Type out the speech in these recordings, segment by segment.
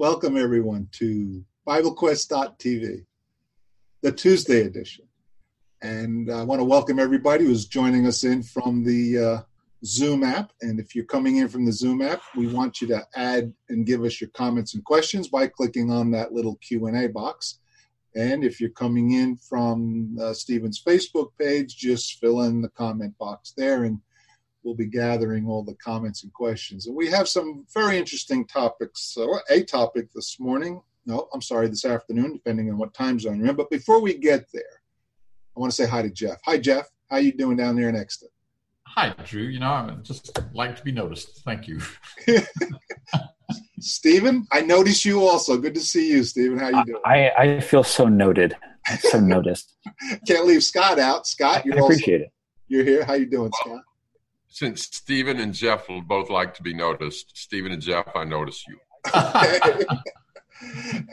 Welcome, everyone, to BibleQuest.tv, the Tuesday edition. And I want to welcome everybody who's joining us in from the uh, Zoom app. And if you're coming in from the Zoom app, we want you to add and give us your comments and questions by clicking on that little Q&A box. And if you're coming in from uh, Stephen's Facebook page, just fill in the comment box there and we'll be gathering all the comments and questions. And we have some very interesting topics. Uh, so a topic this morning, no, I'm sorry, this afternoon, depending on what time zone you're in. But before we get there, I want to say hi to Jeff. Hi, Jeff. How you doing down there in Exton? Hi, Drew. You know, I just like to be noticed. Thank you. Stephen, I notice you also. Good to see you, Stephen. How you doing? I, I feel so noted, so noticed. Can't leave Scott out. Scott, you appreciate also, I appreciate it. You're here. How you doing, Scott? Since Stephen and Jeff will both like to be noticed, Stephen and Jeff, I notice you.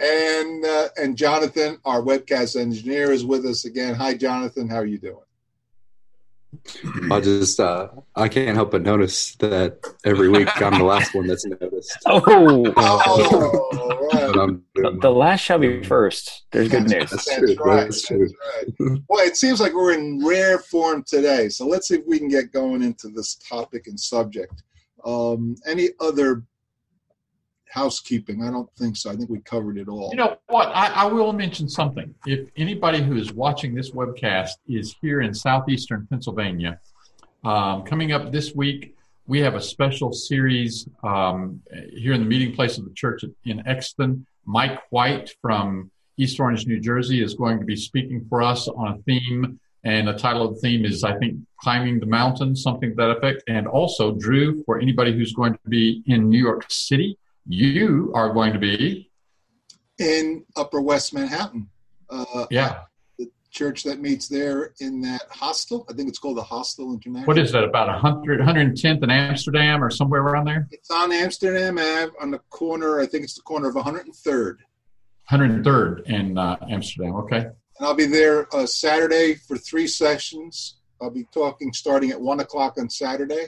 and uh, and Jonathan, our webcast engineer, is with us again. Hi, Jonathan. How are you doing? I just uh, I can't help but notice that every week I'm the last one that's noticed. Oh, oh right. the, the, last shall be first. There's good news. That's, that's, true. Right. That's true. Right. Boy, it seems like we're in rare form today. So let's see if we can get going into this topic and subject. Um, any other housekeeping? I don't think so. I think we covered it all. You know what? I, I, will mention something. If anybody who is watching this webcast is here in southeastern Pennsylvania, um, coming up this week, we have a special series um, here in the meeting place of the church in Exton. Mike White from East Orange, New Jersey, is going to be speaking for us on a theme. And the title of the theme is, I think, Climbing the Mountain, something to that effect. And also, Drew, for anybody who's going to be in New York City, you are going to be in Upper West Manhattan. Uh, yeah. The church that meets there in that hostel. I think it's called the Hostel International. What is that, about 100, 110th in Amsterdam or somewhere around there? It's on Amsterdam Ave on the corner, I think it's the corner of 103rd. 103rd in uh, Amsterdam, okay. And I'll be there uh, Saturday for three sessions. I'll be talking starting at 1 o'clock on Saturday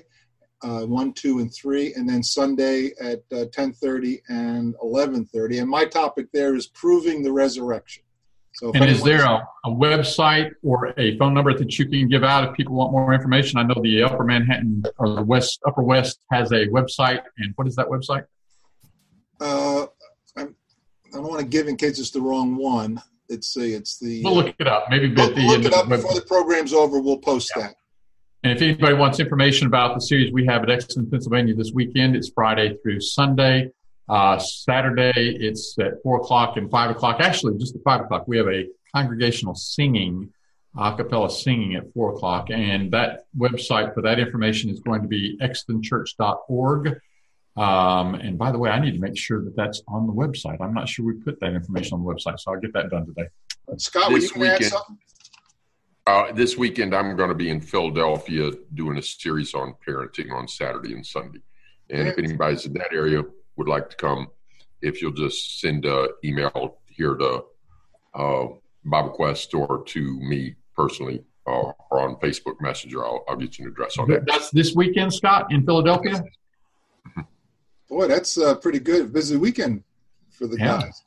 uh, one, two, and three, and then Sunday at uh, ten thirty and eleven thirty. And my topic there is proving the resurrection. So, and is there a, a, website or a phone number that you can give out if people want more information? I know the Upper Manhattan or the West Upper West has a website, and what is that website? Uh, I'm, I do not want to give in case it's the wrong one. Let's see, it's the. We'll look it up. Maybe the look it up before the program's over. We'll post yeah. that. And if anybody wants information about the series we have at Exton, Pennsylvania this weekend, it's Friday through Sunday. Uh, Saturday, it's at 4 o'clock and 5 o'clock. Actually, just at 5 o'clock, we have a congregational singing, a cappella singing at 4 o'clock. And that website for that information is going to be extonchurch.org. Um, and by the way, I need to make sure that that's on the website. I'm not sure we put that information on the website, so I'll get that done today. Scott, this you weekend, add something? Uh, this weekend, I'm going to be in Philadelphia doing a series on parenting on Saturday and Sunday. And if anybody's in that area would like to come, if you'll just send an email here to uh, Bible Quest or to me personally uh, or on Facebook Messenger, I'll, I'll get you an address on that. That's this weekend, Scott, in Philadelphia? Boy, that's a pretty good. Busy weekend for the yeah. guys.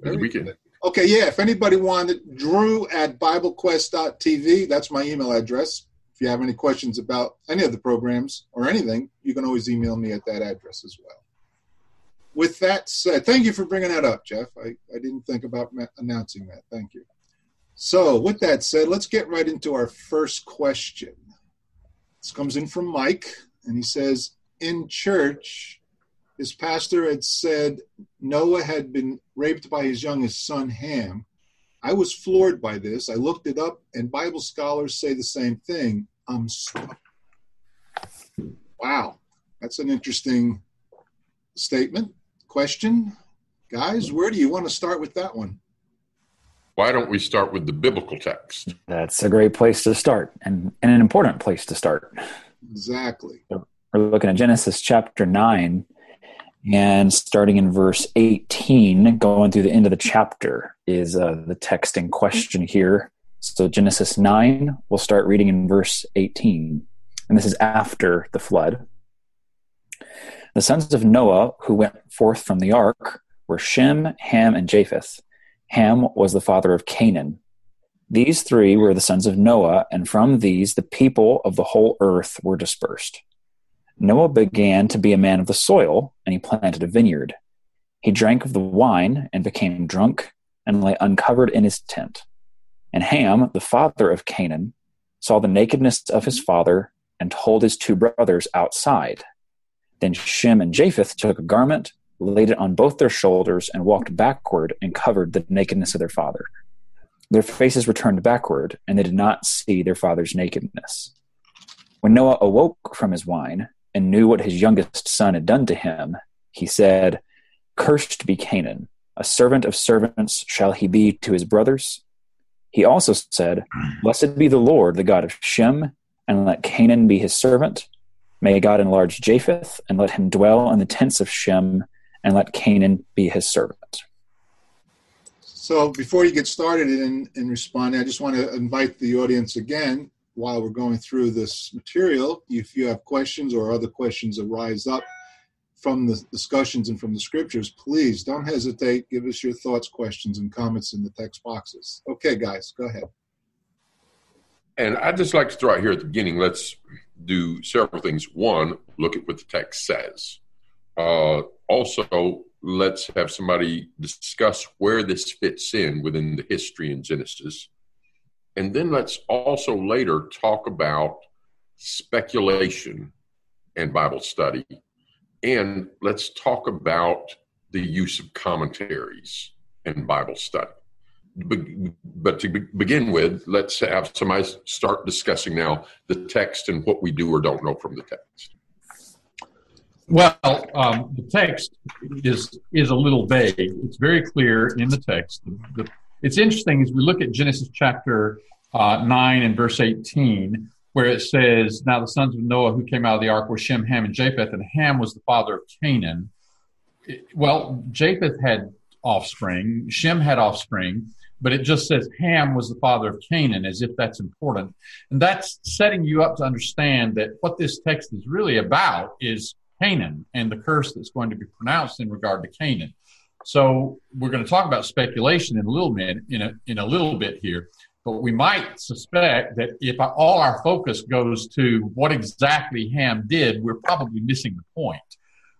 Busy weekend. Okay, yeah. If anybody wanted, Drew at BibleQuest.tv. That's my email address. If you have any questions about any of the programs or anything, you can always email me at that address as well. With that said, thank you for bringing that up, Jeff. I, I didn't think about announcing that. Thank you. So, with that said, let's get right into our first question. This comes in from Mike, and he says, In church, his pastor had said Noah had been raped by his youngest son, Ham. I was floored by this. I looked it up, and Bible scholars say the same thing. I'm stuck. Wow, that's an interesting statement. Question, guys, where do you want to start with that one? Why don't we start with the biblical text? That's a great place to start and, and an important place to start. Exactly. We're looking at Genesis chapter 9 and starting in verse 18, going through the end of the chapter, is uh, the text in question here. So, Genesis 9, we'll start reading in verse 18. And this is after the flood. The sons of Noah who went forth from the ark were Shem, Ham, and Japheth. Ham was the father of Canaan. These three were the sons of Noah, and from these the people of the whole earth were dispersed. Noah began to be a man of the soil, and he planted a vineyard. He drank of the wine and became drunk, and lay uncovered in his tent. And Ham, the father of Canaan, saw the nakedness of his father, and told his two brothers outside. Then Shem and Japheth took a garment, laid it on both their shoulders, and walked backward and covered the nakedness of their father. Their faces were turned backward, and they did not see their father's nakedness. When Noah awoke from his wine and knew what his youngest son had done to him, he said, Cursed be Canaan, a servant of servants shall he be to his brothers. He also said, Blessed be the Lord, the God of Shem, and let Canaan be his servant. May God enlarge Japheth, and let him dwell in the tents of Shem, and let Canaan be his servant. So before you get started in, in responding, I just want to invite the audience again while we're going through this material. If you have questions or other questions arise up from the discussions and from the scriptures, please don't hesitate. Give us your thoughts, questions, and comments in the text boxes. Okay, guys, go ahead. And I'd just like to throw out here at the beginning, let's do several things. One, look at what the text says. Uh, also, let's have somebody discuss where this fits in within the history in Genesis. And then let's also later talk about speculation and Bible study. And let's talk about the use of commentaries and Bible study. But to begin with, let's have somebody start discussing now the text and what we do or don't know from the text. Well, um, the text is is a little vague. It's very clear in the text. The, the, it's interesting as we look at Genesis chapter uh, 9 and verse 18, where it says, Now the sons of Noah who came out of the ark were Shem, Ham, and Japheth, and Ham was the father of Canaan. It, well, Japheth had offspring, Shem had offspring, but it just says Ham was the father of Canaan as if that's important. And that's setting you up to understand that what this text is really about is Canaan and the curse that's going to be pronounced in regard to Canaan. So we're going to talk about speculation in a little bit in a, in a little bit here, but we might suspect that if all our focus goes to what exactly Ham did, we're probably missing the point.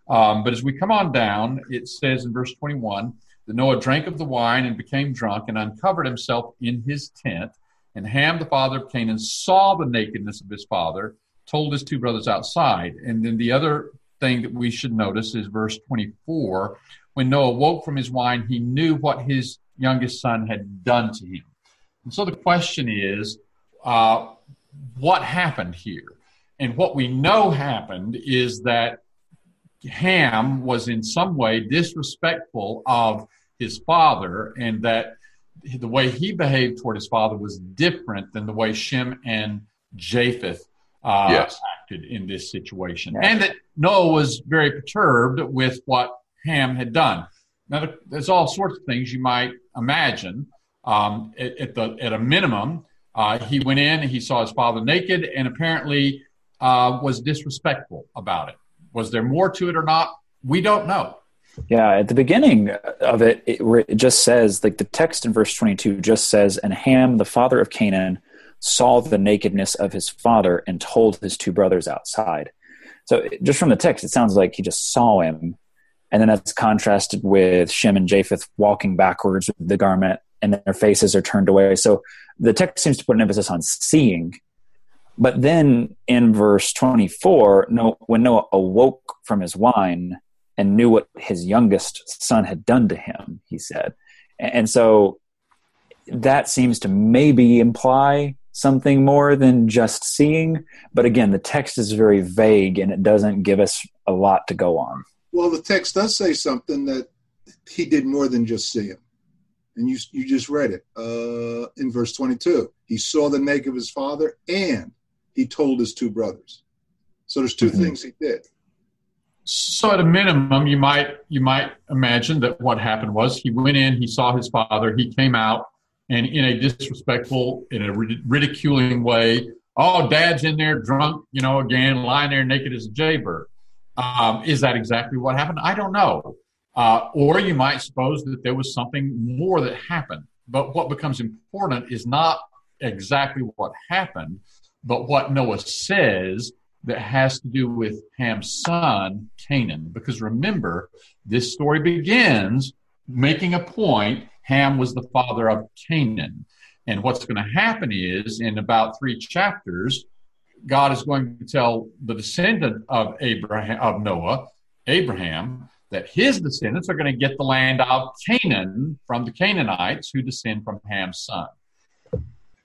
Um, but as we come on down, it says in verse 21 that Noah drank of the wine and became drunk and uncovered himself in his tent. And Ham, the father of Canaan, saw the nakedness of his father, told his two brothers outside. And then the other thing that we should notice is verse 24. When Noah woke from his wine, he knew what his youngest son had done to him. And so the question is, uh, what happened here? And what we know happened is that Ham was in some way disrespectful of his father, and that the way he behaved toward his father was different than the way Shem and Japheth uh, yes. acted in this situation, yes. and that Noah was very perturbed with what Ham had done. Now, there's all sorts of things you might imagine. Um, at, at, the at a minimum, uh, he went in, he saw his father naked, and apparently uh, was disrespectful about it. Was there more to it or not? We don't know. Yeah, at the beginning of it, it, it just says like the text in verse 22 just says, "And Ham, the father of Canaan, saw the nakedness of his father and told his two brothers outside. So just from the text, it sounds like he just saw him. And then that's contrasted with Shem and Japheth walking backwards with the garment and their faces are turned away. So the text seems to put an emphasis on seeing. But then in verse 24, when Noah awoke from his wine and knew what his youngest son had done to him, he said. And so that seems to maybe imply something more than just seeing. But again, the text is very vague and it doesn't give us a lot to go on. Well, the text does say something that he did more than just see him. And you, you just read it uh, in verse 22. He saw the naked of his father and he told his two brothers. So there's 2 mm-hmm. things he did. So at a minimum, you might you might imagine that what happened was he went in, he saw his father, he came out, and in a disrespectful, in a ridiculing way. Oh, dad's in there drunk, you know, again, lying there naked as a jaybird. Um, is that exactly what happened? I don't know. Uh, or you might suppose that there was something more that happened. But what becomes important is not exactly what happened, but what Noah says that has to do with Ham's son, Canaan. Because remember, this story begins making a point Ham was the father of Canaan. And what's going to happen is, in about three chapters, God is going to tell the descendant of Abraham of Noah, Abraham, that his descendants are going to get the land of Canaan from the Canaanites who descend from Ham's son.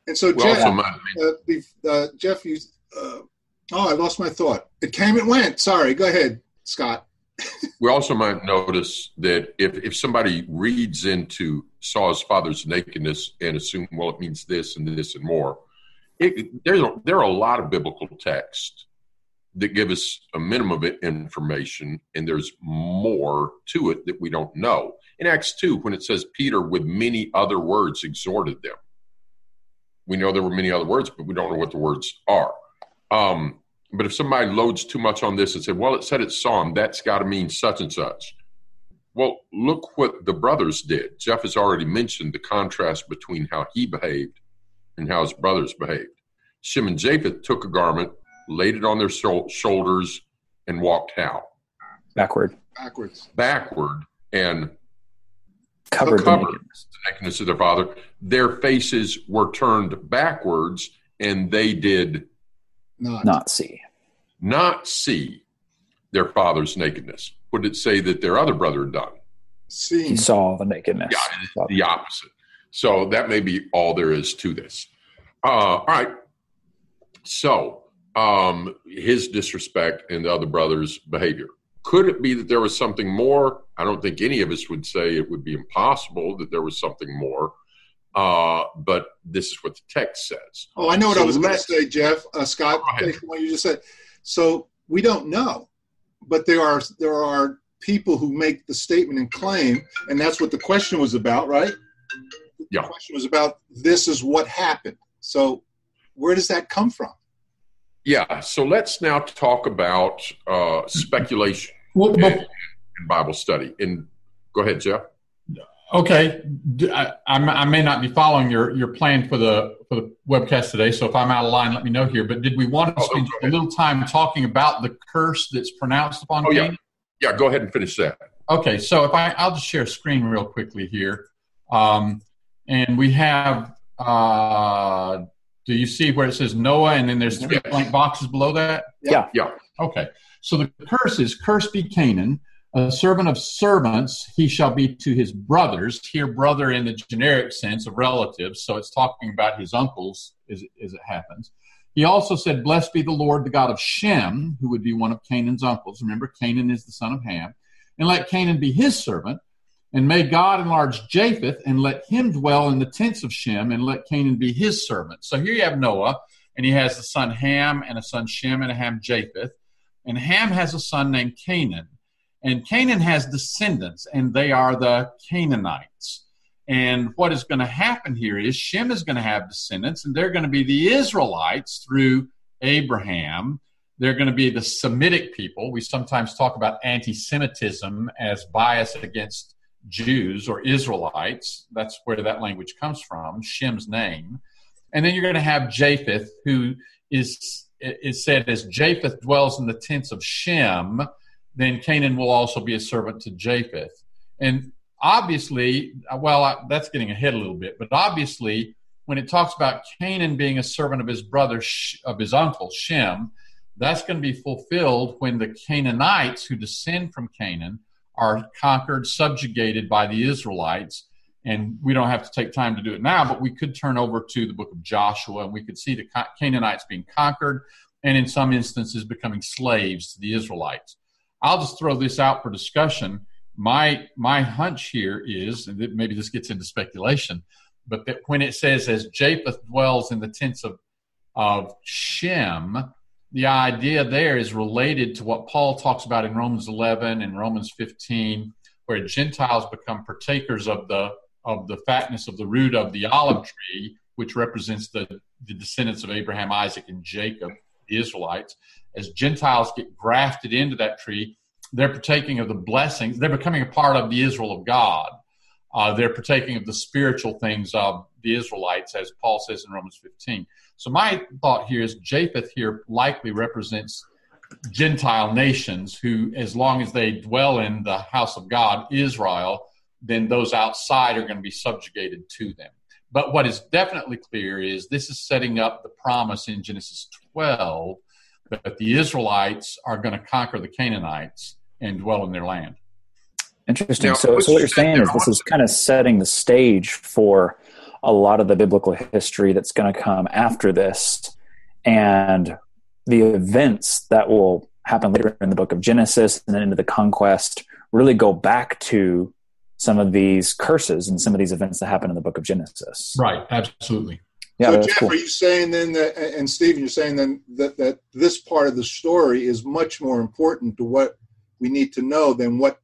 And so, Jeff, uh, uh, Jeff, you, uh, oh, I lost my thought. It came it went. Sorry. Go ahead, Scott. we also might notice that if, if somebody reads into saw his father's nakedness and assume, well, it means this and this and more, it, there's a, there are a lot of biblical texts that give us a minimum of information, and there's more to it that we don't know. In Acts 2, when it says Peter, with many other words, exhorted them, we know there were many other words, but we don't know what the words are. Um, but if somebody loads too much on this and said, well, it said it's Psalm, that's got to mean such and such. Well, look what the brothers did. Jeff has already mentioned the contrast between how he behaved and how his brothers behaved. Shem and Japheth took a garment, laid it on their shoulders, and walked how? Backward. Backwards. Backward and covered, covered the, nakedness. the nakedness of their father. Their faces were turned backwards, and they did not, not see. Not see their father's nakedness. What did it say that their other brother had done? See. He saw the nakedness. Yeah, the opposite. So that may be all there is to this. Uh, all right. So um, his disrespect and the other brother's behavior. Could it be that there was something more? I don't think any of us would say it would be impossible that there was something more. Uh, but this is what the text says. Oh, I know what so I was going to say, Jeff. Uh, Scott, what you just said. So we don't know, but there are there are people who make the statement and claim, and that's what the question was about, right? Yeah. Question was about this is what happened. So where does that come from? Yeah. So let's now talk about uh, speculation well, but, in, in Bible study. And go ahead, Jeff. Okay, I, I, may not be following your, your plan for the for the webcast today. So if I'm out of line, let me know here. But did we want to oh, spend a little time talking about the curse that's pronounced upon oh, Cain? Yeah. yeah, go ahead and finish that. Okay, so if I I'll just share a screen real quickly here, um, and we have. Uh, do you see where it says Noah, and then there's three blank boxes below that? Yeah. Yeah. Okay. So the curse is "Cursed be Canaan." A servant of servants he shall be to his brothers. Here, brother in the generic sense of relatives, so it's talking about his uncles as, as it happens. He also said, Blessed be the Lord, the God of Shem, who would be one of Canaan's uncles. Remember, Canaan is the son of Ham. And let Canaan be his servant. And may God enlarge Japheth, and let him dwell in the tents of Shem, and let Canaan be his servant. So here you have Noah, and he has a son Ham, and a son Shem, and a Ham Japheth. And Ham has a son named Canaan. And Canaan has descendants, and they are the Canaanites. And what is going to happen here is Shem is going to have descendants, and they're going to be the Israelites through Abraham. They're going to be the Semitic people. We sometimes talk about anti Semitism as bias against Jews or Israelites. That's where that language comes from, Shem's name. And then you're going to have Japheth, who is, is said as Japheth dwells in the tents of Shem then Canaan will also be a servant to Japheth. And obviously, well, that's getting ahead a little bit, but obviously, when it talks about Canaan being a servant of his brother, of his uncle Shem, that's going to be fulfilled when the Canaanites who descend from Canaan are conquered, subjugated by the Israelites. And we don't have to take time to do it now, but we could turn over to the book of Joshua and we could see the Canaanites being conquered and in some instances becoming slaves to the Israelites. I'll just throw this out for discussion. My my hunch here is, and maybe this gets into speculation, but that when it says as Japheth dwells in the tents of of Shem, the idea there is related to what Paul talks about in Romans 11 and Romans 15, where Gentiles become partakers of the of the fatness of the root of the olive tree, which represents the, the descendants of Abraham, Isaac, and Jacob, the Israelites as Gentiles get grafted into that tree, they're partaking of the blessings. They're becoming a part of the Israel of God. Uh, they're partaking of the spiritual things of the Israelites, as Paul says in Romans 15. So my thought here is Japheth here likely represents Gentile nations who, as long as they dwell in the house of God, Israel, then those outside are going to be subjugated to them. But what is definitely clear is this is setting up the promise in Genesis 12 that the Israelites are going to conquer the Canaanites and dwell in their land. Interesting. Now, so, so what you're saying is this is kind of setting the stage for a lot of the biblical history that's going to come after this, and the events that will happen later in the book of Genesis and then into the conquest really go back to some of these curses and some of these events that happen in the book of Genesis. Right. Absolutely. Yeah, so Jeff, cool. are you saying then that, and Stephen, you're saying then that, that this part of the story is much more important to what we need to know than what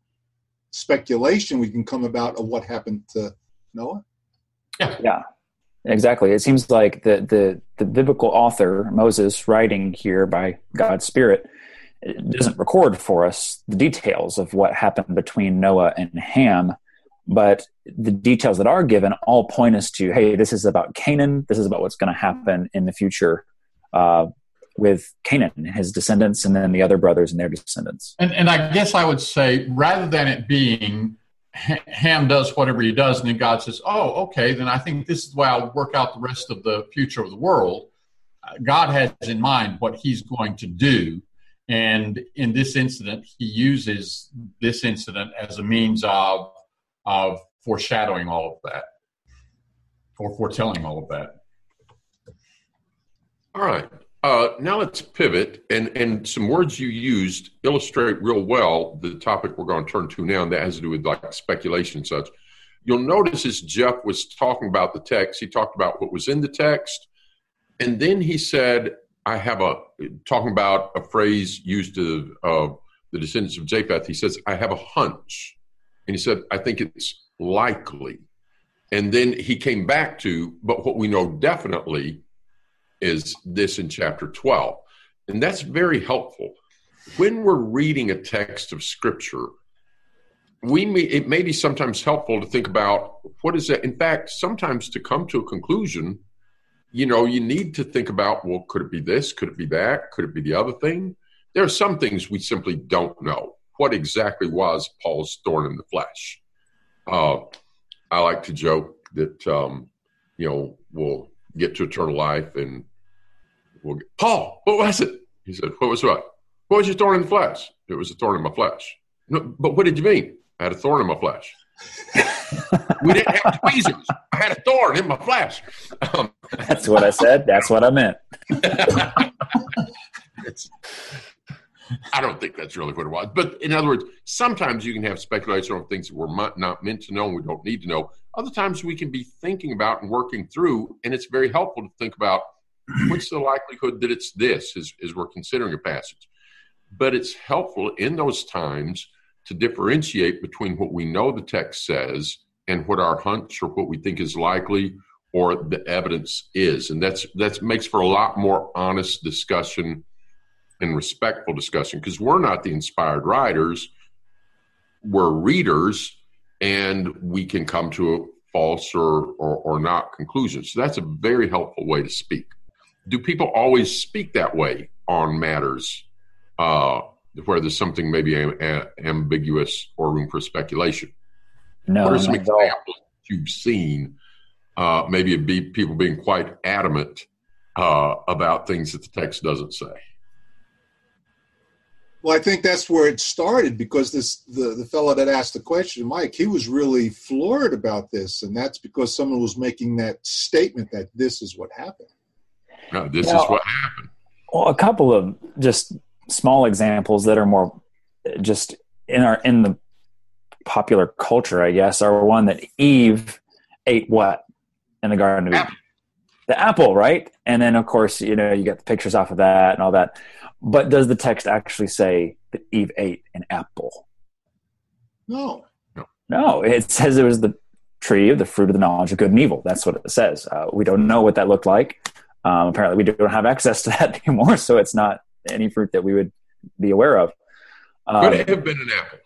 speculation we can come about of what happened to Noah? Yeah. Yeah. Exactly. It seems like the, the, the biblical author, Moses, writing here by God's Spirit, doesn't record for us the details of what happened between Noah and Ham but the details that are given all point us to hey this is about canaan this is about what's going to happen in the future uh, with canaan and his descendants and then the other brothers and their descendants and, and i guess i would say rather than it being ham does whatever he does and then god says oh okay then i think this is the way i'll work out the rest of the future of the world god has in mind what he's going to do and in this incident he uses this incident as a means of of foreshadowing all of that or foretelling all of that. All right. Uh, now let's pivot, and, and some words you used illustrate real well the topic we're going to turn to now, and that has to do with like speculation and such. You'll notice as Jeff was talking about the text, he talked about what was in the text, and then he said, I have a, talking about a phrase used of the descendants of Japheth, he says, I have a hunch. And he said, I think it's likely. And then he came back to, but what we know definitely is this in chapter 12. And that's very helpful. When we're reading a text of scripture, we may, it may be sometimes helpful to think about what is that. In fact, sometimes to come to a conclusion, you know, you need to think about, well, could it be this? Could it be that? Could it be the other thing? There are some things we simply don't know what exactly was Paul's thorn in the flesh. Uh, I like to joke that um, you know we'll get to eternal life and we'll get, Paul, what was it? He said, "What was what? What was your thorn in the flesh? It was a thorn in my flesh." No, but what did you mean? I had a thorn in my flesh. we didn't have tweezers. I had a thorn in my flesh. Um, That's what I said. That's what I meant. I don't think that's really what it was. But in other words, sometimes you can have speculation on things that we're not meant to know and we don't need to know. Other times we can be thinking about and working through, and it's very helpful to think about what's the likelihood that it's this as, as we're considering a passage. But it's helpful in those times to differentiate between what we know the text says and what our hunch or what we think is likely or the evidence is. And that's that makes for a lot more honest discussion and respectful discussion because we're not the inspired writers, we're readers, and we can come to a false or, or, or not conclusion. So that's a very helpful way to speak. Do people always speak that way on matters uh, where there's something maybe a, a, ambiguous or room for speculation? No, what are some examples you've seen? Uh, maybe be people being quite adamant uh, about things that the text doesn't say. Well, I think that's where it started because this the, the fellow that asked the question, Mike, he was really floored about this, and that's because someone was making that statement that this is what happened. No, this now, is what happened. Well, a couple of just small examples that are more just in our in the popular culture, I guess, are one that Eve ate what in the Garden of Eden? The apple, right? And then, of course, you know, you get the pictures off of that and all that. But does the text actually say that Eve ate an apple? No. No, it says it was the tree of the fruit of the knowledge of good and evil. That's what it says. Uh, we don't know what that looked like. Um, apparently, we don't have access to that anymore, so it's not any fruit that we would be aware of. Um, Could it have been an apple?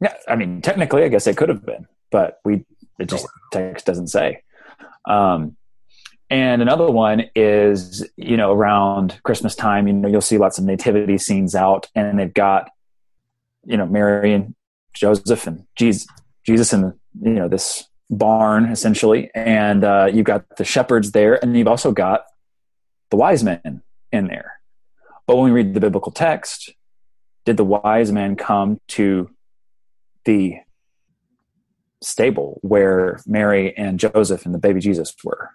Yeah, I mean, technically, I guess it could have been, but we it just text doesn't say. Um, and another one is you know around Christmas time, you know you'll see lots of nativity scenes out, and they've got you know Mary and Joseph and Jesus, Jesus in you know this barn essentially, and uh, you've got the shepherds there, and you've also got the wise men in there. But when we read the biblical text, did the wise men come to the stable where Mary and Joseph and the baby Jesus were?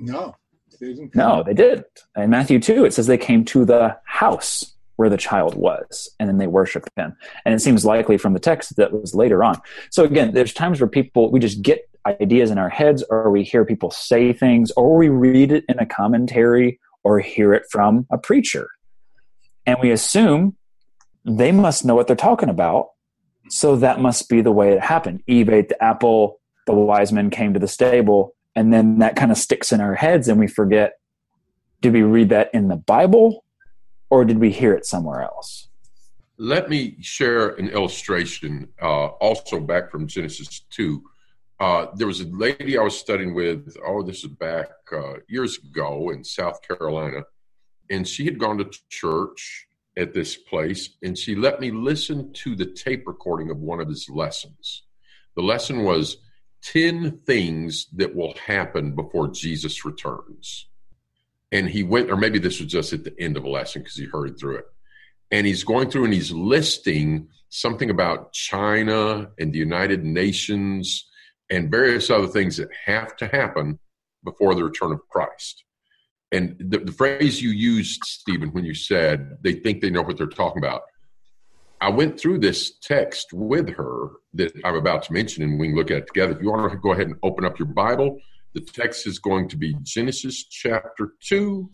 No, they didn't. No, they didn't. In Matthew 2, it says they came to the house where the child was and then they worshiped him. And it seems likely from the text that was later on. So again, there's times where people, we just get ideas in our heads or we hear people say things or we read it in a commentary or hear it from a preacher. And we assume they must know what they're talking about. So that must be the way it happened. Eve ate the apple, the wise men came to the stable, and then that kind of sticks in our heads and we forget did we read that in the Bible or did we hear it somewhere else? Let me share an illustration, uh, also back from Genesis 2. Uh, there was a lady I was studying with, oh, this is back uh, years ago in South Carolina, and she had gone to church at this place, and she let me listen to the tape recording of one of his lessons. The lesson was 10 things that will happen before Jesus returns. And he went, or maybe this was just at the end of a lesson because he hurried through it. And he's going through and he's listing something about China and the United Nations and various other things that have to happen before the return of Christ. And the, the phrase you used, Stephen, when you said they think they know what they're talking about, I went through this text with her that I'm about to mention, and we can look at it together. If you want to go ahead and open up your Bible, the text is going to be Genesis chapter 2,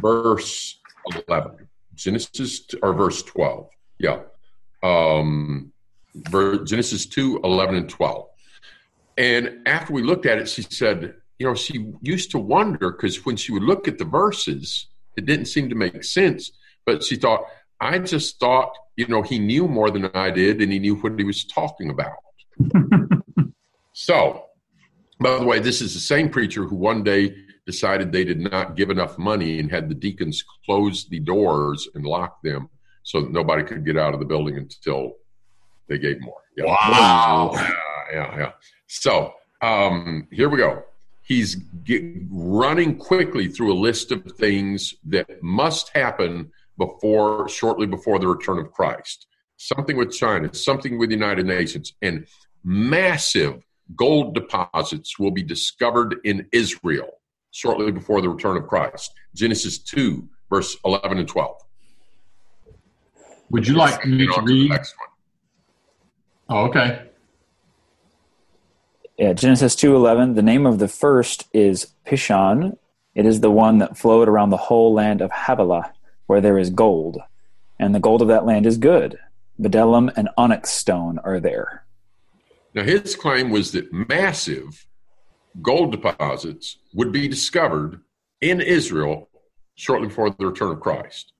verse 11. Genesis, or verse 12. Yeah. Um, Genesis 2, 11, and 12. And after we looked at it, she said, you know, she used to wonder because when she would look at the verses, it didn't seem to make sense. But she thought, I just thought, you know, he knew more than I did and he knew what he was talking about. so, by the way, this is the same preacher who one day decided they did not give enough money and had the deacons close the doors and lock them so that nobody could get out of the building until they gave more. Yeah. Wow. Yeah, yeah, yeah. So, um, here we go he's running quickly through a list of things that must happen before shortly before the return of Christ. Something with China, something with the United Nations, and massive gold deposits will be discovered in Israel shortly before the return of Christ. Genesis 2, verse 11 and 12. Would you like me to read? Oh, okay. Yeah, Genesis 2:11, the name of the first is Pishon. It is the one that flowed around the whole land of Havilah, where there is gold, and the gold of that land is good. Bdellium and onyx stone are there. Now his claim was that massive gold deposits would be discovered in Israel shortly before the return of Christ.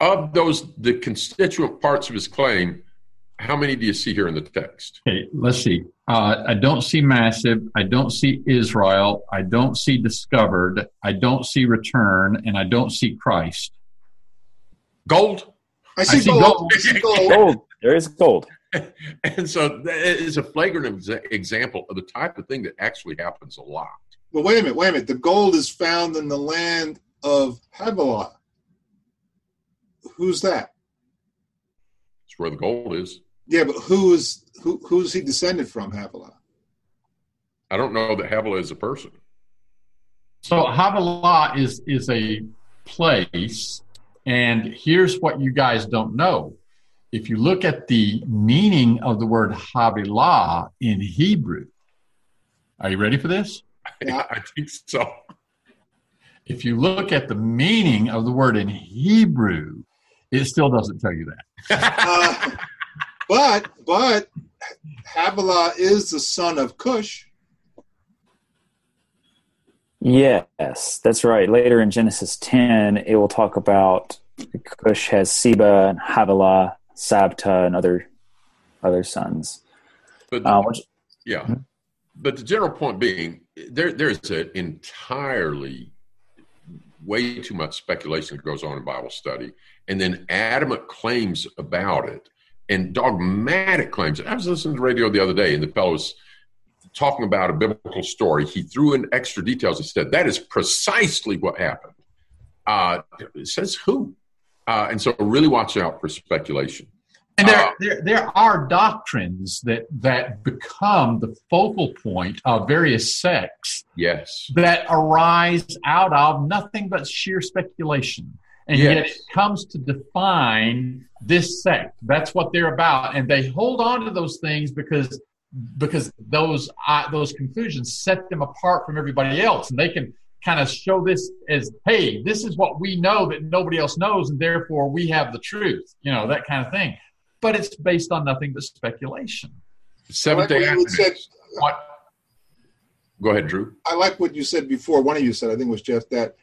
Of those the constituent parts of his claim, how many do you see here in the text? Okay, let's see. Uh, I don't see massive. I don't see Israel. I don't see discovered. I don't see return, and I don't see Christ. Gold. I see, I see gold. gold. I see gold. gold. There is gold. and so that is a flagrant example of the type of thing that actually happens a lot. Well, wait a minute. Wait a minute. The gold is found in the land of Havilah. Who's that? It's where the gold is. Yeah, but who is who? Who's he descended from? Havilah. I don't know that Havilah is a person. So Havilah is is a place, and here's what you guys don't know. If you look at the meaning of the word Havilah in Hebrew, are you ready for this? Yeah, I think so. If you look at the meaning of the word in Hebrew, it still doesn't tell you that. uh, but but Havilah is the son of Cush. Yes, that's right. Later in Genesis 10, it will talk about Cush has Seba and Havilah, Sabta, and other other sons. But Uh, which, yeah, Mhm. but the general point being, there there's an entirely way too much speculation that goes on in Bible study, and then adamant claims about it and dogmatic claims. I was listening to the radio the other day, and the fellow was talking about a biblical story. He threw in extra details. He said that is precisely what happened. Uh, it says who, uh, and so really watch out for speculation. And there, Uh, there, there are doctrines that, that become the focal point of various sects Yes, that arise out of nothing but sheer speculation. And yet it comes to define this sect. That's what they're about. And they hold on to those things because because those uh, those conclusions set them apart from everybody else. And they can kind of show this as, hey, this is what we know that nobody else knows, and therefore we have the truth, you know, that kind of thing. But it's based on nothing but speculation. Seventh I Day like what you said- Adventists. What? Go ahead, Drew. I like what you said before. One of you said, I think it was Jeff, that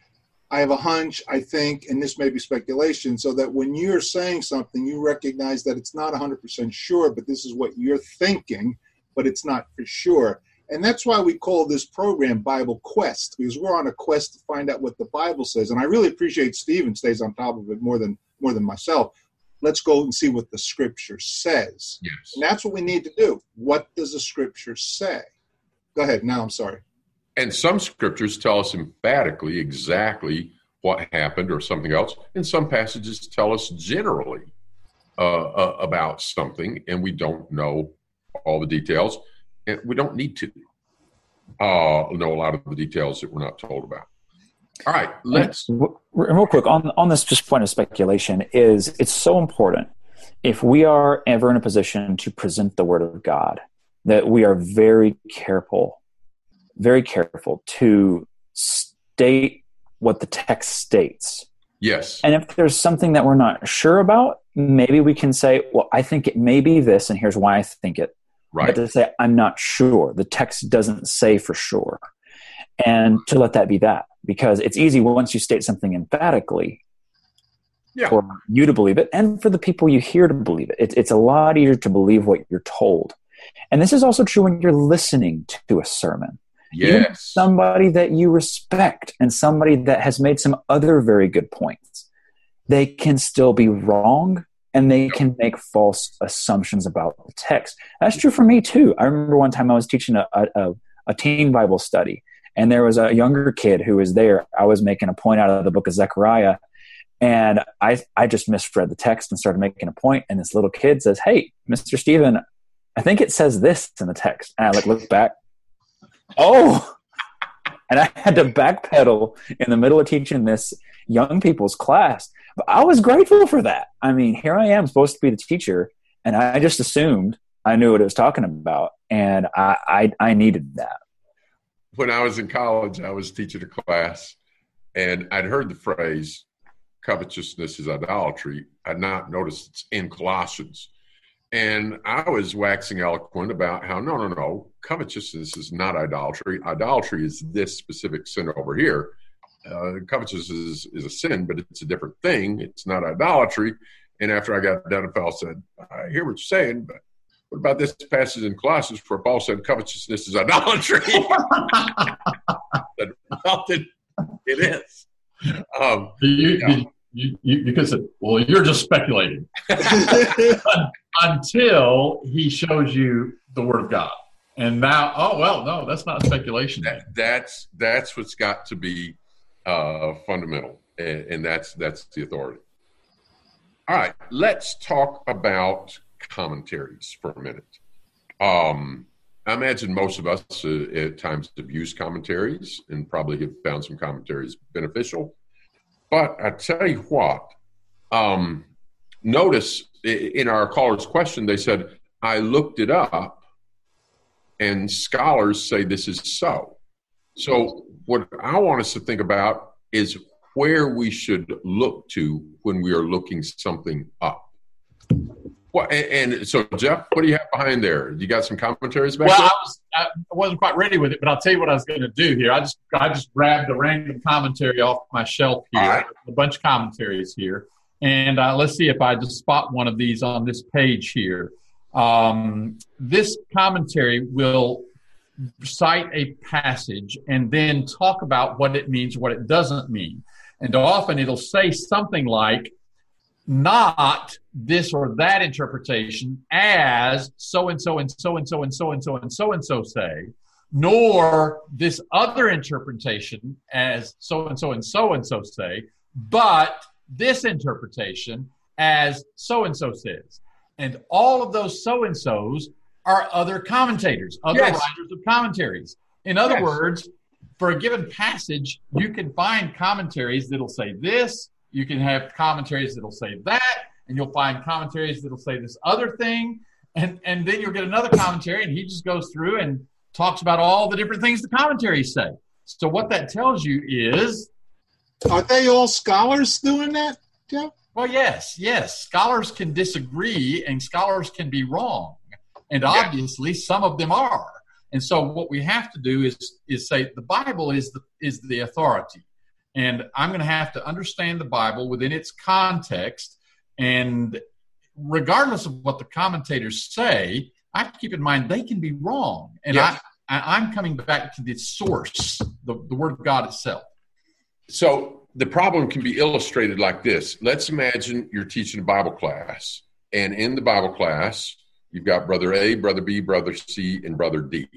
I have a hunch, I think, and this may be speculation, so that when you're saying something, you recognize that it's not 100% sure, but this is what you're thinking, but it's not for sure. And that's why we call this program Bible Quest, because we're on a quest to find out what the Bible says. And I really appreciate Stephen stays on top of it more than more than myself. Let's go and see what the scripture says. Yes. And that's what we need to do. What does the scripture say? Go ahead. Now I'm sorry. And some scriptures tell us emphatically exactly what happened or something else. And some passages tell us generally uh, uh, about something, and we don't know all the details. And we don't need to uh, know a lot of the details that we're not told about. All right, let's. And real quick on on this just point of speculation is it's so important if we are ever in a position to present the word of God that we are very careful, very careful to state what the text states. Yes. And if there's something that we're not sure about, maybe we can say, "Well, I think it may be this, and here's why I think it." Right. But to say, "I'm not sure," the text doesn't say for sure, and to let that be that, because it's easy once you state something emphatically Yeah. for you to believe it, and for the people you hear to believe it. it. It's a lot easier to believe what you're told, and this is also true when you're listening to a sermon even Yes. somebody that you respect and somebody that has made some other very good points they can still be wrong and they can make false assumptions about the text. That's true for me too. I remember one time i was teaching a, a, a teen bible study and there was a younger kid who was there. I was making a point out of the book of zechariah and i, I just misread the text and started making a point and this little kid says hey mr stephen i think it says this in the text. And i like look back. Oh! And i had to backpedal in the middle of teaching this young people's class but i was grateful for that i mean here i am supposed to be the teacher and i just assumed i knew what it was talking about and i i, I needed that when I was in college, I was teaching a class, and I'd heard the phrase "covetousness is idolatry." I'd not noticed it's in Colossians, and I was waxing eloquent about how no, no, no, covetousness is not idolatry. Idolatry is this specific sin over here. Uh, covetousness is, is a sin, but it's a different thing. It's not idolatry. And after I got done, fellow said, "I hear what you're saying, but." What about this passage in Colossians where Paul said covetousness is idolatry? said, well, it, it is. Um, You, Yeah. you, you, you, you could say, well, you're just speculating until he shows you the Word of God. And now, oh, well, no, that's not speculation. that, that's that's what's got to be uh, fundamental, and, and that's that's the authority. All right, let's talk about commentaries for a minute. Um, I imagine most of us uh, at times have used commentaries and probably have found some commentaries beneficial. But I tell you what, um, notice in our caller's question, they said, I looked it up, and scholars say this is so. So, what I want us to think about is where we should look to when we are looking something up. Well, and, and so, Jeff, what do you have behind there? You got some commentaries back Well, there? I, was, I wasn't quite ready with it, but I'll tell you what I was going to do here. I just I just grabbed a random commentary off my shelf here, right. a bunch of commentaries here. And uh, let's see if I just spot one of these on this page here. Um, this commentary will cite a passage and then talk about what it means, what it doesn't mean. And often it'll say something like, not this or that interpretation as so and so and so and so and so and so and so and so say, nor this other interpretation as so and so and so and so say, but this interpretation as so and so says. And all of those so and so's are other commentators, other yes. writers of commentaries. In other yes. words, for a given passage, you can find commentaries that'll say this, you can have commentaries that'll say that, and you'll find commentaries that'll say this other thing, and and then you'll get another commentary, and he just goes through and talks about all the different things the commentaries say. So what that tells you is, are they all scholars doing that, Jeff? Well, yes, yes. Scholars can disagree, and scholars can be wrong, and obviously some of them are. And so what we have to do is is say the Bible is the is the authority. And I'm going to have to understand the Bible within its context. And regardless of what the commentators say, I have to keep in mind they can be wrong. And yes. I, I'm coming back to the source, the, the Word of God itself. So the problem can be illustrated like this. Let's imagine you're teaching a Bible class, and in the Bible class, you've got brother A, brother B, brother C, and brother D.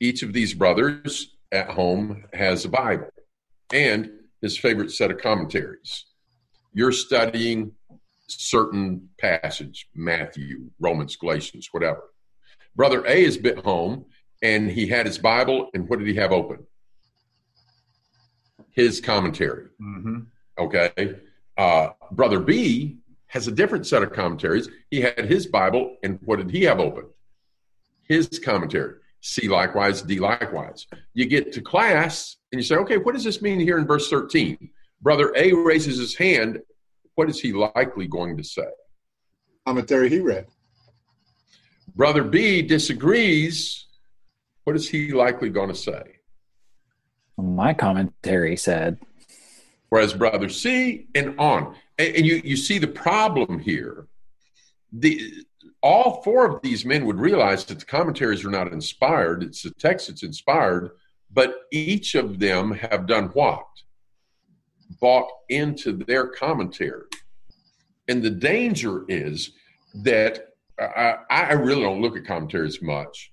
Each of these brothers at home has a Bible and his favorite set of commentaries. You're studying certain passage, Matthew, Romans, Galatians, whatever. Brother A is bit home and he had his Bible, and what did he have open? His commentary. Mm-hmm. Okay. Uh, Brother B has a different set of commentaries. He had his Bible, and what did he have open? His commentary. C likewise, D likewise. You get to class and you say, okay, what does this mean here in verse 13? Brother A raises his hand. What is he likely going to say? Commentary he read. Brother B disagrees. What is he likely going to say? My commentary said. Whereas Brother C and on. And, and you, you see the problem here. The all four of these men would realize that the commentaries are not inspired. It's the text that's inspired, but each of them have done what? Bought into their commentary. And the danger is that I, I really don't look at commentaries much.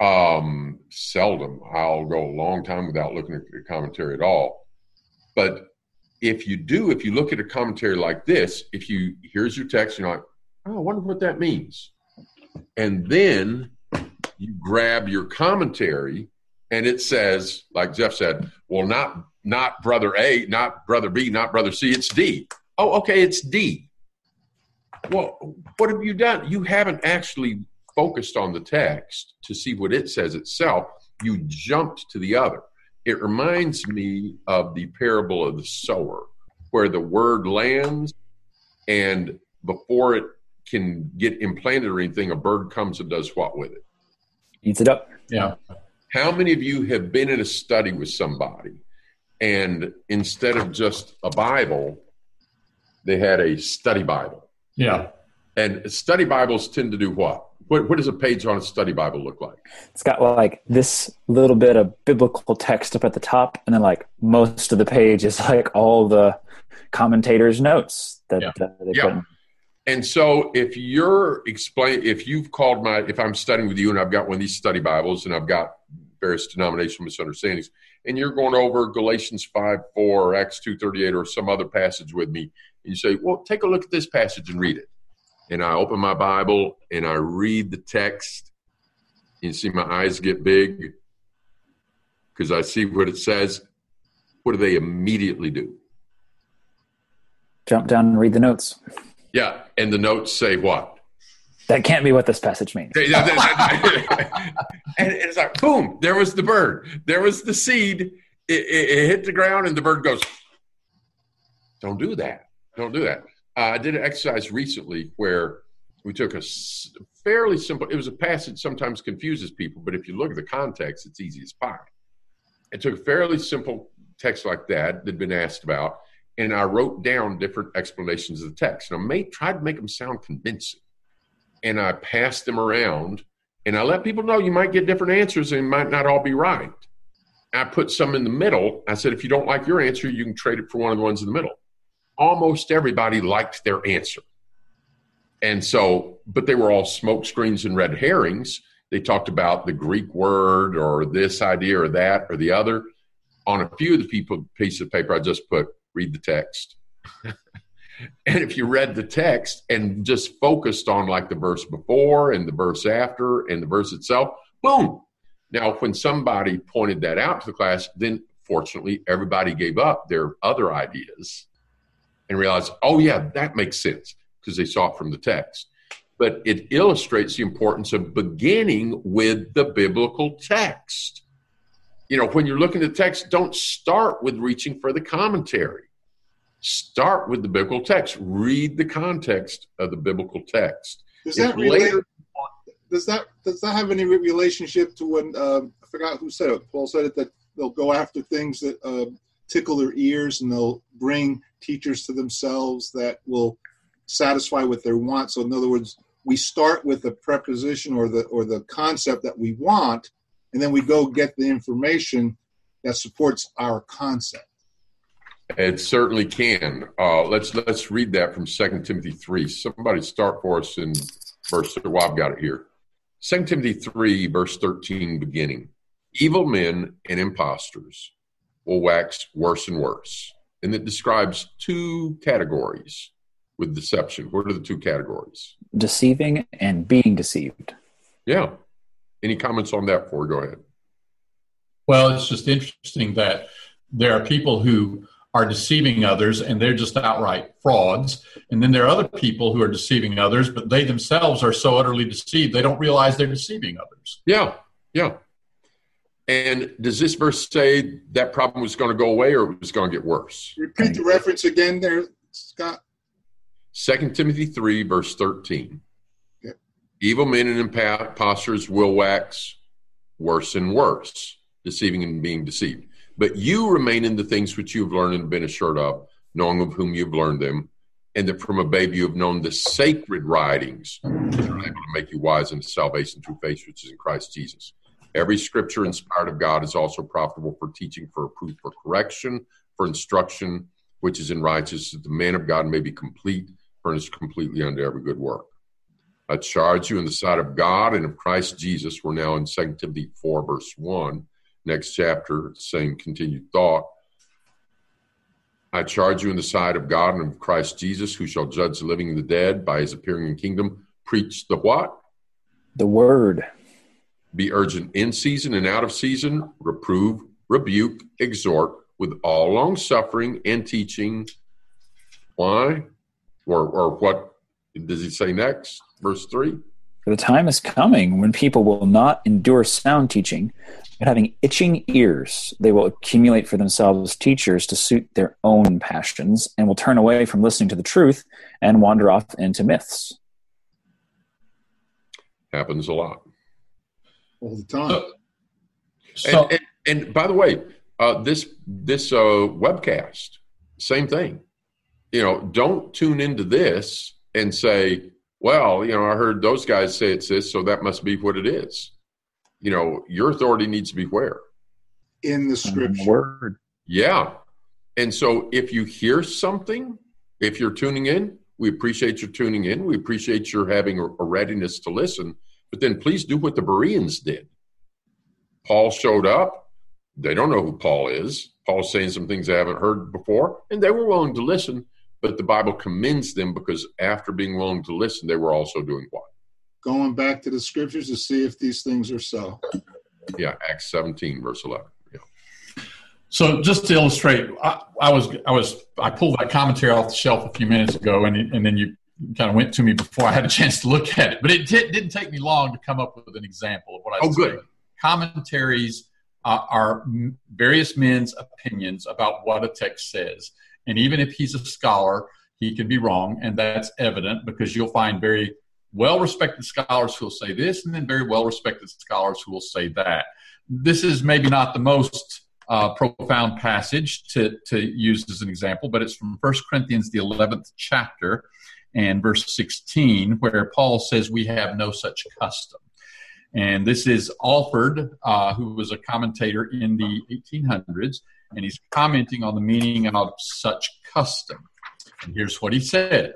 Um, seldom. I'll go a long time without looking at a commentary at all. But if you do, if you look at a commentary like this, if you here's your text, you're like, oh, I wonder what that means. And then you grab your commentary and it says, like Jeff said, well, not not brother A, not brother B, not brother C, it's D. Oh, okay, it's D. Well, what have you done? You haven't actually focused on the text to see what it says itself. You jumped to the other. It reminds me of the parable of the sower, where the word lands, and before it can get implanted or anything, a bird comes and does what with it? Eats it up. Yeah. How many of you have been in a study with somebody and instead of just a Bible, they had a study Bible? Yeah. And study Bibles tend to do what? What, what does a page on a study Bible look like? It's got like this little bit of biblical text up at the top, and then like most of the page is like all the commentators' notes that yeah. uh, they yeah. put and so if you're explain if you've called my if I'm studying with you and I've got one of these study Bibles and I've got various denominational misunderstandings, and you're going over Galatians 5 4 or Acts 2.38 or some other passage with me, and you say, Well, take a look at this passage and read it. And I open my Bible and I read the text. And you see my eyes get big because I see what it says. What do they immediately do? Jump down and read the notes. Yeah, and the notes say what? That can't be what this passage means. and it's like, boom, there was the bird. There was the seed. It, it, it, hit the ground, and the bird goes, Don't do that. Don't do that. Uh, I did an exercise recently where we took a fairly simple, it was a passage sometimes confuses people, but if you look at the context, it's easy as pie. I took a fairly simple text like that that had been asked about, and I wrote down different explanations of the text. And I made, tried to make them sound convincing. And I passed them around and I let people know you might get different answers and might not all be right. I put some in the middle. I said, if you don't like your answer, you can trade it for one of the ones in the middle. Almost everybody liked their answer. And so, but they were all smoke screens and red herrings. They talked about the Greek word or this idea or that or the other. On a few of the people piece of paper, I just put read the text. and if you read the text and just focused on like the verse before and the verse after and the verse itself, boom. Now, when somebody pointed that out to the class, then fortunately everybody gave up their other ideas and realized, oh, yeah, that makes sense because they saw it from the text. But it illustrates the importance of beginning with the biblical text. You know, when you're looking at the text, don't start with reaching for the commentary. Start with the biblical text. Read the context of the biblical text. Does that relate? Later, does that does that have any relationship to when uh, I forgot who said it? Paul said it that they'll go after things that uh, tickle their ears and they'll bring teachers to themselves that will satisfy what they want. So in other words, we start with the preposition or the or the concept that we want, and then we go get the information that supports our concept. It certainly can. Uh, let's let's read that from Second Timothy three. Somebody start for us in verse. Well, I've got it here. Second Timothy three, verse thirteen, beginning. Evil men and impostors will wax worse and worse, and it describes two categories with deception? What are the two categories? Deceiving and being deceived. Yeah. Any comments on that before we go ahead? Well, it's just interesting that there are people who are deceiving others and they're just outright frauds. And then there are other people who are deceiving others, but they themselves are so utterly deceived they don't realize they're deceiving others. Yeah, yeah. And does this verse say that problem was going to go away or it was going to get worse? Repeat the reference again there, Scott. Second Timothy 3, verse 13. Evil men and impostors will wax worse and worse, deceiving and being deceived. But you remain in the things which you have learned and been assured of, knowing of whom you have learned them, and that from a baby you have known the sacred writings, which are able to make you wise unto salvation through faith which is in Christ Jesus. Every scripture inspired of God is also profitable for teaching, for reproof, for correction, for instruction, which is in righteousness, that the man of God may be complete, furnished completely unto every good work. I charge you in the sight of God and of Christ Jesus. We're now in 2 Timothy 4, verse 1. Next chapter, same continued thought. I charge you in the sight of God and of Christ Jesus, who shall judge the living and the dead by his appearing in kingdom. Preach the what? The word. Be urgent in season and out of season. Reprove, rebuke, exhort with all long suffering and teaching. Why? Or, or what does he say next? Verse 3? The time is coming when people will not endure sound teaching, but having itching ears, they will accumulate for themselves teachers to suit their own passions and will turn away from listening to the truth and wander off into myths. Happens a lot. All the time. So, and, and, and by the way, uh, this this uh, webcast, same thing you know, don't tune into this and say, well, you know, I heard those guys say it's this, so that must be what it is. You know, your authority needs to be where? In the scripture. Word. Yeah. And so if you hear something, if you're tuning in, we appreciate your tuning in. We appreciate your having a, a readiness to listen. But then please do what the Bereans did. Paul showed up. They don't know who Paul is. Paul's saying some things they haven't heard before, and they were willing to listen but the Bible commends them because after being willing to listen, they were also doing what? Going back to the scriptures to see if these things are so. Yeah, Acts 17, verse 11. Yeah. So just to illustrate, I, I, was I was I pulled that commentary off the shelf a few minutes ago, and and then you kind of went to me before I had a chance to look at it. But it did, not take me long to come up with an example of what I oh, good. Saying. Commentaries uh, are various men's opinions about what a text says. And even if he's a scholar, he can be wrong, and that's evident because you'll find very well respected scholars who will say this, and then very well respected scholars who will say that. This is maybe not the most uh, profound passage to, to use as an example, but it's from 1 Corinthians, the 11th chapter, and verse 16, where Paul says, We have no such custom. And this is Alford, uh, who was a commentator in the 1800s, and he's commenting on the meaning of such custom. And here's what he says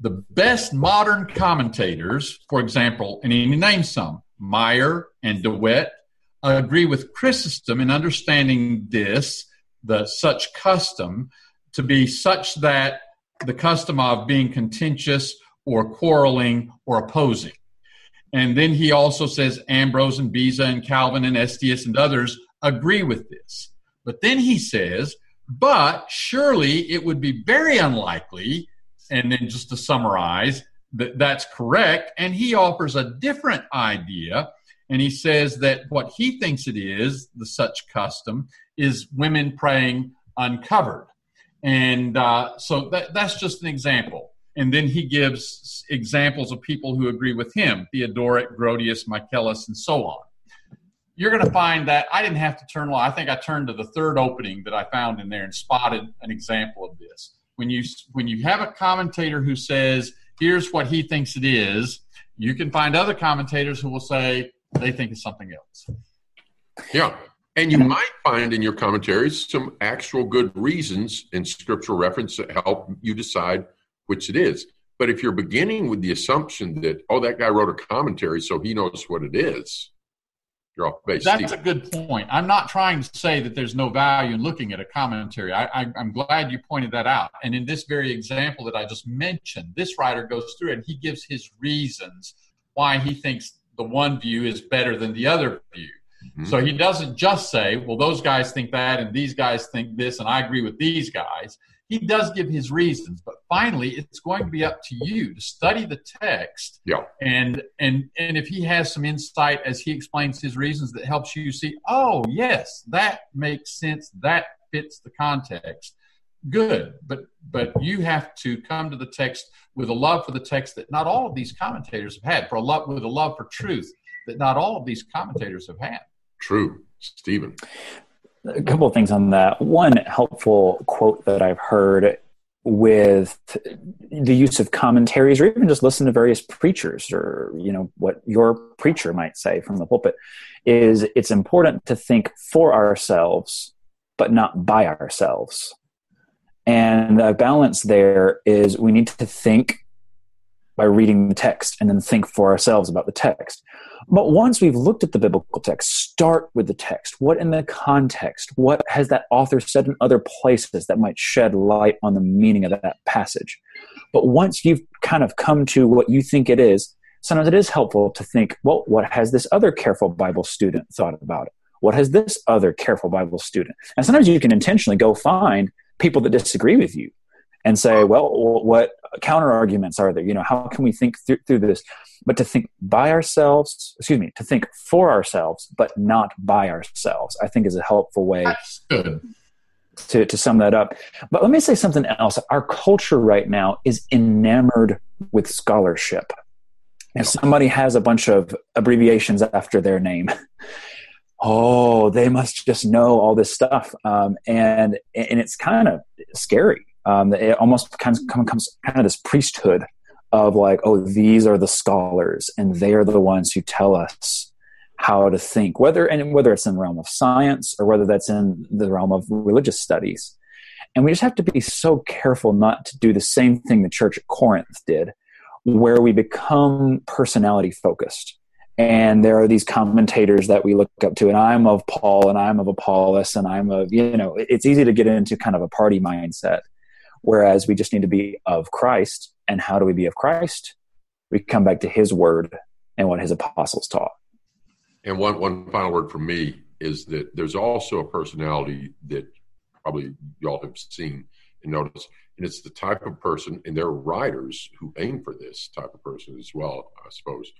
The best modern commentators, for example, and he names some, Meyer and De Wette, agree with Chrysostom in understanding this, the such custom, to be such that the custom of being contentious or quarreling or opposing. And then he also says Ambrose and Beza and Calvin and Estius and others agree with this. But then he says, but surely it would be very unlikely, and then just to summarize, that that's correct. And he offers a different idea. And he says that what he thinks it is, the such custom, is women praying uncovered. And uh, so that, that's just an example. And then he gives examples of people who agree with him Theodoret, Grotius, Michaelis, and so on. You're going to find that I didn't have to turn long. I think I turned to the third opening that I found in there and spotted an example of this. When you when you have a commentator who says, "Here's what he thinks it is," you can find other commentators who will say they think it's something else. Yeah, and you mm-hmm. might find in your commentaries some actual good reasons and scriptural reference that help you decide which it is. But if you're beginning with the assumption that, oh, that guy wrote a commentary, so he knows what it is, you're off base. That's Steve. a good point. I'm not trying to say that there's no value in looking at a commentary. I, am glad you pointed that out. And in this very example that I just mentioned, this writer goes through and he gives his reasons why he thinks the one view is better than the other view. Mm-hmm. So he doesn't just say, well, those guys think that and these guys think this, and I agree with these guys. He does give his reasons but finally it's going to be up to you to study the text yeah. and and and if he has some insight as he explains his reasons that helps you see oh yes that makes sense. That fits the context. Good. But but you have to come to the text with a love for the text that not all of these commentators have had for a love with a love for truth that not all of these commentators have had. True stephen. A couple of things on that. One helpful quote that I've heard with the use of commentaries or even just listen to various preachers or you know what your preacher might say from the pulpit is it's important to think for ourselves but not by ourselves. And the balance there is we need to think by reading the text and then think for ourselves about the text. But once we've looked at the biblical text, start with the text. What in the context? What has that author said in other places that might shed light on the meaning of that passage? But once you've kind of come to what you think it is, sometimes it is helpful to think, well, what has this other careful Bible student thought about it? What has this other careful Bible student? And sometimes you can intentionally go find people that disagree with you and say, well, what counter arguments are there? You know, how can we think through, through this? But to think by ourselves, excuse me, to think for ourselves, but not by ourselves, I think is a helpful way to, to sum that up. But let me say something else. Our culture right now is enamored with scholarship. If somebody has a bunch of abbreviations after their name, oh, they must just know all this stuff, um, and and it's kind of scary um, it almost kind of comes kind of this priesthood of like, oh, these are the scholars, and they are the ones who tell us how to think, whether and whether it's in the realm of science or whether that's in the realm of religious studies. And we just have to be so careful not to do the same thing the church at Corinth did, where we become personality focused. And there are these commentators that we look up to, and I'm of Paul, and I'm of Apollos, and I'm of, you know, it's easy to get into kind of a party mindset Whereas we just need to be of Christ. And how do we be of Christ? We come back to his word and what his apostles taught. And one, one final word from me is that there's also a personality that probably y'all have seen and noticed. And it's the type of person, and there are writers who aim for this type of person as well, I suppose,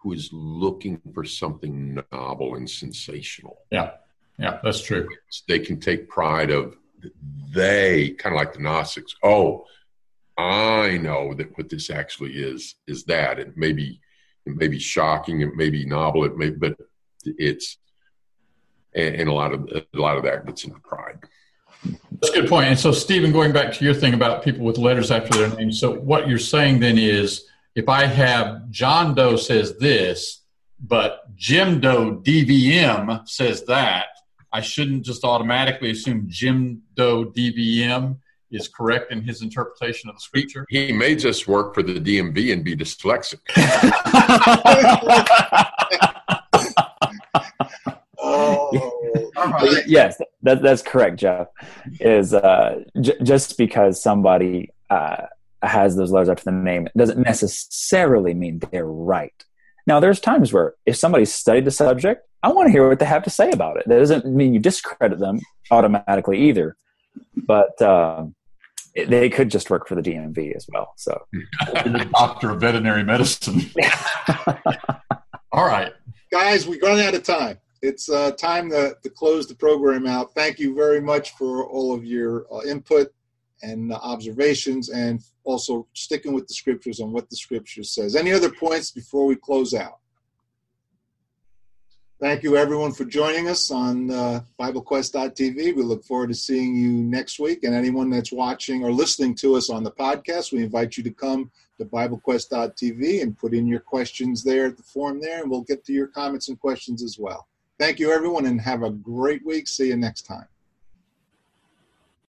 who is looking for something novel and sensational. Yeah, yeah, that's true. They can take pride of they kind of like the Gnostics. Oh, I know that what this actually is is that it may be it may be shocking, it may be novel, it may, but it's and, and a lot of a lot of that gets into pride. That's a good point. And so, Stephen, going back to your thing about people with letters after their name, so what you're saying then is if I have John Doe says this, but Jim Doe DVM says that, I shouldn't just automatically assume Jim Doe DVM is correct in his interpretation of the scripture. He may just work for the DMV and be dyslexic. oh, yes, that, that's correct, Jeff. Is uh, j- just because somebody uh, has those letters after the name doesn't necessarily mean they're right. Now, there's times where if somebody studied the subject, I want to hear what they have to say about it. That doesn't mean you discredit them automatically either, but uh, they could just work for the DMV as well. So, the doctor of veterinary medicine. All right. guys, we're running out of time. It's uh, time to, to close the program out. Thank you very much for all of your uh, input and uh, observations, and also sticking with the scriptures on what the scripture says. Any other points before we close out? Thank you, everyone, for joining us on uh, BibleQuest.tv. We look forward to seeing you next week. And anyone that's watching or listening to us on the podcast, we invite you to come to BibleQuest.tv and put in your questions there at the form there, and we'll get to your comments and questions as well. Thank you, everyone, and have a great week. See you next time.